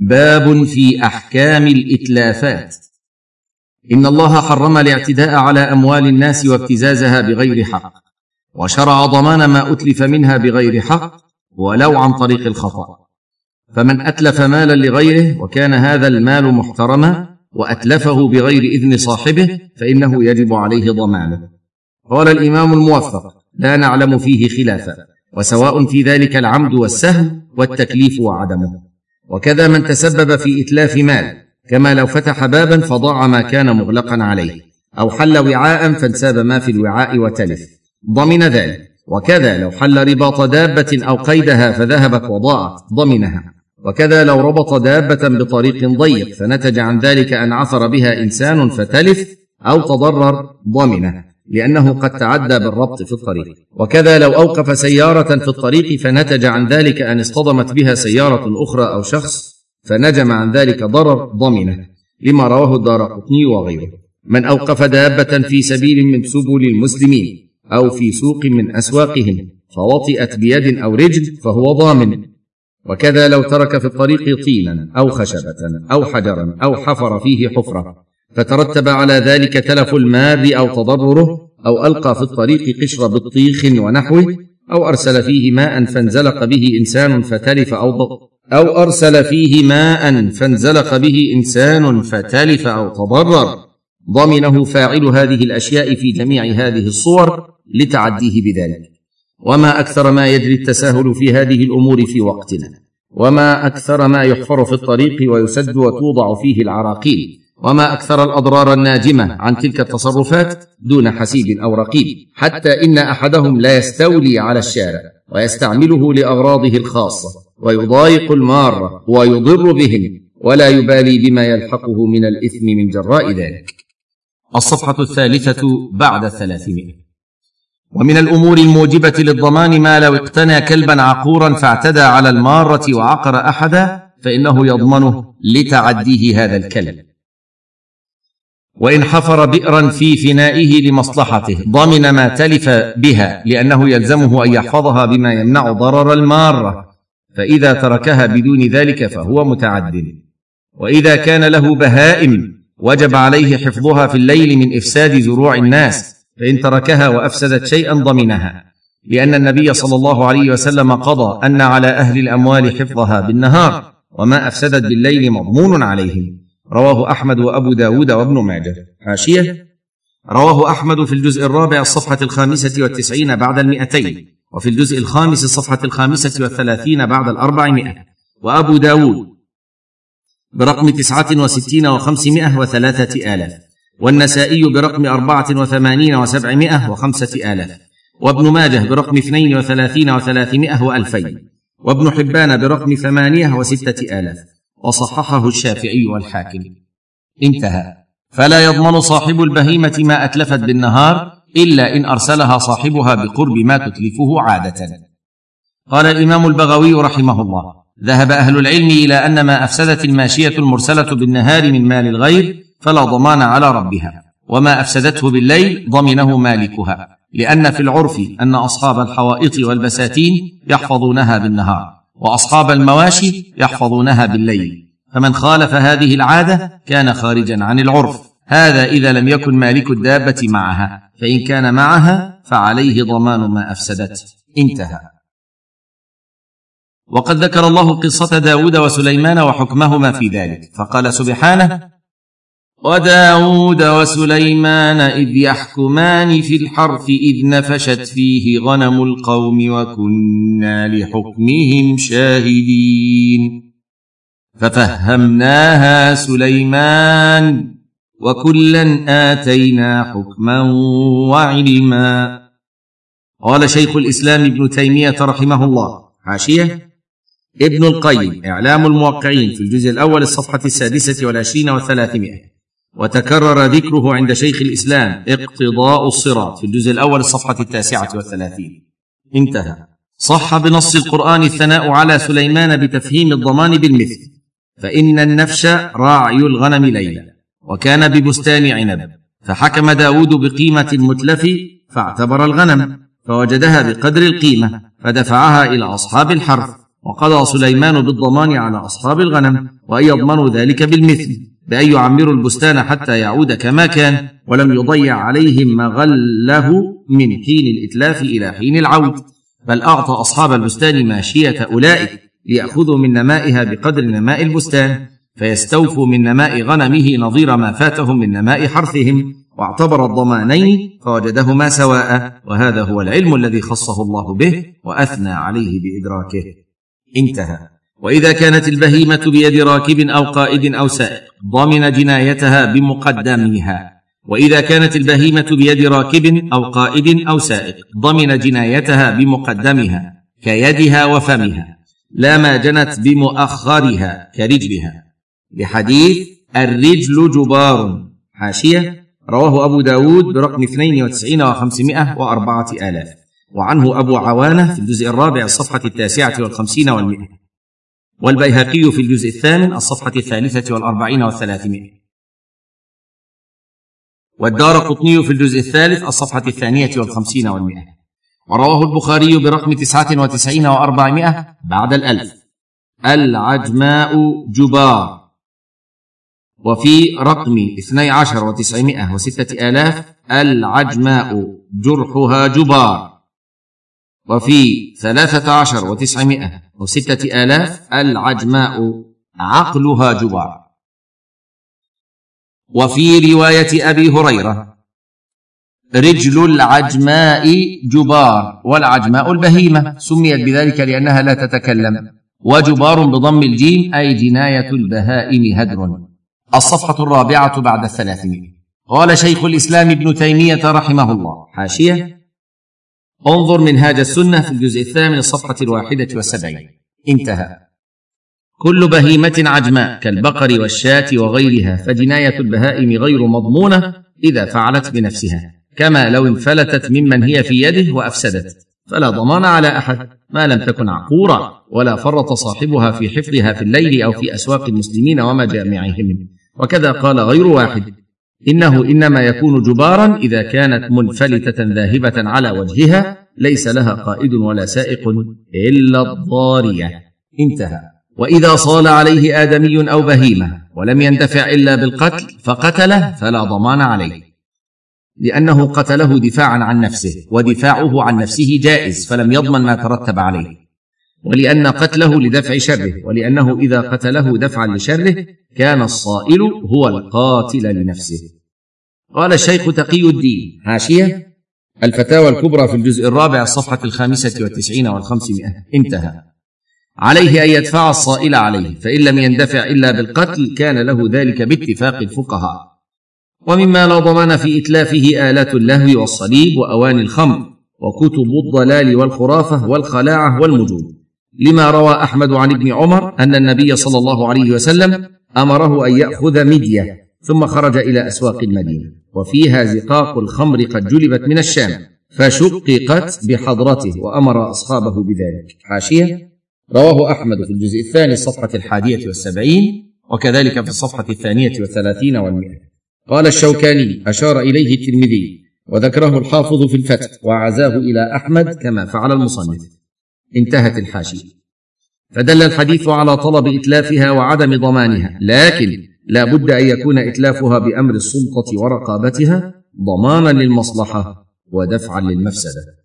باب في أحكام الإتلافات. إن الله حرم الاعتداء على أموال الناس وابتزازها بغير حق وشرع ضمان ما أتلف منها بغير حق ولو عن طريق الخطأ. فمن أتلف مالا لغيره وكان هذا المال محترما وأتلفه بغير إذن صاحبه فإنه يجب عليه ضمانه. قال الإمام الموفق لا نعلم فيه خلافا وسواء في ذلك العمد والسهم والتكليف وعدمه. وكذا من تسبب في إتلاف مال كما لو فتح بابا فضاع ما كان مغلقا عليه أو حل وعاء فانساب ما في الوعاء وتلف. ضمن ذلك وكذا لو حل رباط دابة أو قيدها فذهبت وضاعت ضمنها. وكذا لو ربط دابة بطريق ضيق فنتج عن ذلك أن عثر بها إنسان فتلف أو تضرر ضمنه لأنه قد تعدى بالربط في الطريق. وكذا لو أوقف سيارة في الطريق فنتج عن ذلك أن اصطدمت بها سيارة أخرى أو شخص فنجم عن ذلك ضرر ضمنة لما رواه الدار قطني وغيره. من أوقف دابة في سبيل من سبل المسلمين أو في سوق من أسواقهم فوطئت بيد أو رجل فهو ضامن. وكذا لو ترك في الطريق طينا أو خشبة أو حجرا أو حفر فيه حفرة. فترتب على ذلك تلف المار أو تضرره أو ألقى في الطريق قشر بطيخ ونحوه أو أرسل فيه ماء فانزلق به إنسان فتلف أو ضط أو أرسل فيه ماء فانزلق به إنسان فتلف أو تضرر. ضمنه فاعل هذه الأشياء في جميع هذه الصور لتعديه بذلك. وما أكثر ما يجري التساهل في هذه الأمور في وقتنا. وما أكثر ما يحفر في الطريق ويسد وتوضع فيه العراقيل. وما أكثر الأضرار الناجمة عن تلك التصرفات دون حسيب أو رقيب حتى إن أحدهم لا يستولي على الشارع ويستعمله لأغراضه الخاصة ويضايق الماره ويضر بهم ولا يبالي بما يلحقه من الإثم من جراء ذلك. الصفحة الثالثة بعد الثلاثمائه ومن الأمور الموجبة للضمان ما لو اقتنى كلبا عقورا فاعتدى على المارة وعقر أحدا فإنه يضمنه لتعديه هذا الكلب. وإن حفر بئرا في فنائه لمصلحته ضمن ما تلف بها لأنه يلزمه أن يحفظها بما يمنع ضرر المارة. فإذا تركها بدون ذلك فهو متعد. وإذا كان له بهائم وجب عليه حفظها في الليل من إفساد زروع الناس فإن تركها وأفسدت شيئا ضمنها. لأن النبي صلى الله عليه وسلم قضى أن على أهل الأموال حفظها بالنهار وما أفسدت بالليل مضمون عليهم. رواه أحمد وأبو داود وابن ماجه. حاشية. رواه أحمد في الجزء الرابع الصفحة الخامسة والتسعين بعد المئتين وفي الجزء الخامس الصفحة الخامسة والثلاثين بعد الأربعمائة. وأبو داود. برقم تسعة وستين وخمسمائة وثلاثة آلاف. والنسائي برقم أربعة وثمانين وسبعمائة وخمسة آلاف. وابن ماجه برقم اثنين وثلاثين وثلاثمائة وألفين. وابن حبان برقم ثمانية وستة آلاف. وصححه الشافعي والحاكم. انتهى. فلا يضمن صاحب البهيمة ما أتلفت بالنهار إلا إن أرسلها صاحبها بقرب ما تتلفه عادة. قال الإمام البغوي رحمه الله ذهب أهل العلم إلى أن ما أفسدت الماشية المرسلة بالنهار من مال الغير فلا ضمان على ربها وما أفسدته بالليل ضمنه مالكها لأن في العرف أن أصحاب الحوائط والبساتين يحفظونها بالنهار. وأصحاب المواشي يحفظونها بالليل. فمن خالف هذه العادة كان خارجا عن العرف. هذا إذا لم يكن مالك الدابة معها. فإن كان معها فعليه ضمان ما افسدته انتهى. وقد ذكر الله قصة داود وسليمان وحكمهما في ذلك. فقال سبحانه وداود وسليمان إذ يحكمان في الحرث إذ نفشت فيه غنم القوم وكنا لحكمهم شاهدين ففهمناها سليمان وكلا آتينا حكما وعلما قال شيخ الإسلام ابن تيمية رحمه الله حاشية؟ ابن القيم إعلام الموقعين في الجزء الأول الصفحة السادسة والعشرين والثلاثمائة وتكرر ذكره عند شيخ الإسلام اقتضاء الصراط في الجزء الأول الصفحه التاسعة والثلاثين. انتهى. صح بنص القرآن الثناء على سليمان بتفهيم الضمان بالمثل. فإن النفش راعي الغنم ليلا وكان ببستان عنب. فحكم داود بقيمة المتلف فاعتبر الغنم فوجدها بقدر القيمة فدفعها إلى أصحاب الحرث وقضى سليمان بالضمان على أصحاب الغنم وأن يضمنوا ذلك بالمثل. بأن يعمروا البستان حتى يعود كما كان ولم يضيع عليهم مغله من حين الإتلاف إلى حين العود. بل أعطى أصحاب البستان ماشية أولئك ليأخذوا من نمائها بقدر نماء البستان فيستوفوا من نماء غنمه نظير ما فاتهم من نماء حرثهم واعتبر الضمانين فوجدهما سواء وهذا هو العلم الذي خصه الله به وأثنى عليه بإدراكه. انتهى. وإذا كانت البهيمة بيد راكب أو قائد أو سائق ضمن جنايتها بمقدمها وإذا كانت البهيمة بيد راكب أو قائد أو سائق ضمن جنايتها بمقدمها كيدها وفمها. لا ما جنت بمؤخرها كرجلها. بحديث الرجل جبار. حاشية رواه أبو داود برقم 92 و500 وأربعة آلاف. وعنه أبو عوانة في الجزء الرابع الصفحة التاسعة والخمسين والمئة. والبيهقي في الجزء الثامن الصفحة الثالثة والأربعين والثلاثمائة. والدار قطني في الجزء الثالث الصفحة الثانية والخمسين والمئة ورواه البخاري برقم تسعة وتسعين وأربعمائة بعد الألف. العجماء جبار. وفي رقم اثني عشر وتسعمائة وستة آلاف العجماء جرحها جبار. وفي ثلاثة عشر وتسعمائة وستة آلاف العجماء عقلها جبار. وفي رواية أبي هريرة رجل العجماء جبار والعجماء البهيمة سميت بذلك لأنها لا تتكلم. وجبار بضم الجيم أي جناية البهائم هدر. الصفحة الرابعة بعد الثلاثمائة. قال شيخ الإسلام ابن تيمية رحمه الله. حاشية. انظر منهاج السنة في الجزء الثامن الصفحة الواحدة والسبعين. انتهى. كل بهيمة عجماء كالبقر والشاة وغيرها فجناية البهائم غير مضمونة إذا فعلت بنفسها. كما لو انفلتت ممن هي في يده وأفسدت. فلا ضمان على أحد ما لم تكن عقورا ولا فرط صاحبها في حفظها في الليل أو في أسواق المسلمين ومجامعهم. وكذا قال غير واحد إنه إنما يكون جبارا إذا كانت منفلتة ذاهبة على وجهها ليس لها قائد ولا سائق إلا الضارية. انتهى. وإذا صال عليه آدمي أو بهيمة ولم يندفع إلا بالقتل فقتله فلا ضمان عليه. لأنه قتله دفاعا عن نفسه ودفاعه عن نفسه جائز فلم يضمن ما ترتب عليه. ولأن قتله لدفع شره ولأنه إذا قتله دفعا لشره كان الصائل هو القاتل لنفسه. قال الشيخ تقي الدين حاشيه الفتاوى الكبرى في الجزء الرابع الصفحه الخامسة والتسعين والخمسمائة انتهى. عليه أن يدفع الصائل عليه فإن لم يندفع إلا بالقتل كان له ذلك باتفاق الفقهاء. ومما لا ضمان في إتلافه آلات اللهو والصليب وأواني الخمر وكتب الضلال والخرافة والخلاعة والمجود. لما روى أحمد عن ابن عمر أن النبي صلى الله عليه وسلم أمره أن يأخذ مدية ثم خرج إلى أسواق المدينة وفيها زقاق الخمر قد جلبت من الشام فشققت بحضرته وأمر أصحابه بذلك. حاشية؟ رواه أحمد في الجزء الثاني الصفحة الحادية والسبعين وكذلك في الصفحة الثانية والثلاثين والمئة. قال الشوكاني أشار إليه الترمذي وذكره الحافظ في الفتح وعزاه إلى أحمد كما فعل المصنف. انتهت الحاشيه فدل الحديث على طلب إتلافها وعدم ضمانها لكن لا بد أن يكون إتلافها بأمر السلطة ورقابتها ضمانا للمصلحة ودفعا للمفسدة.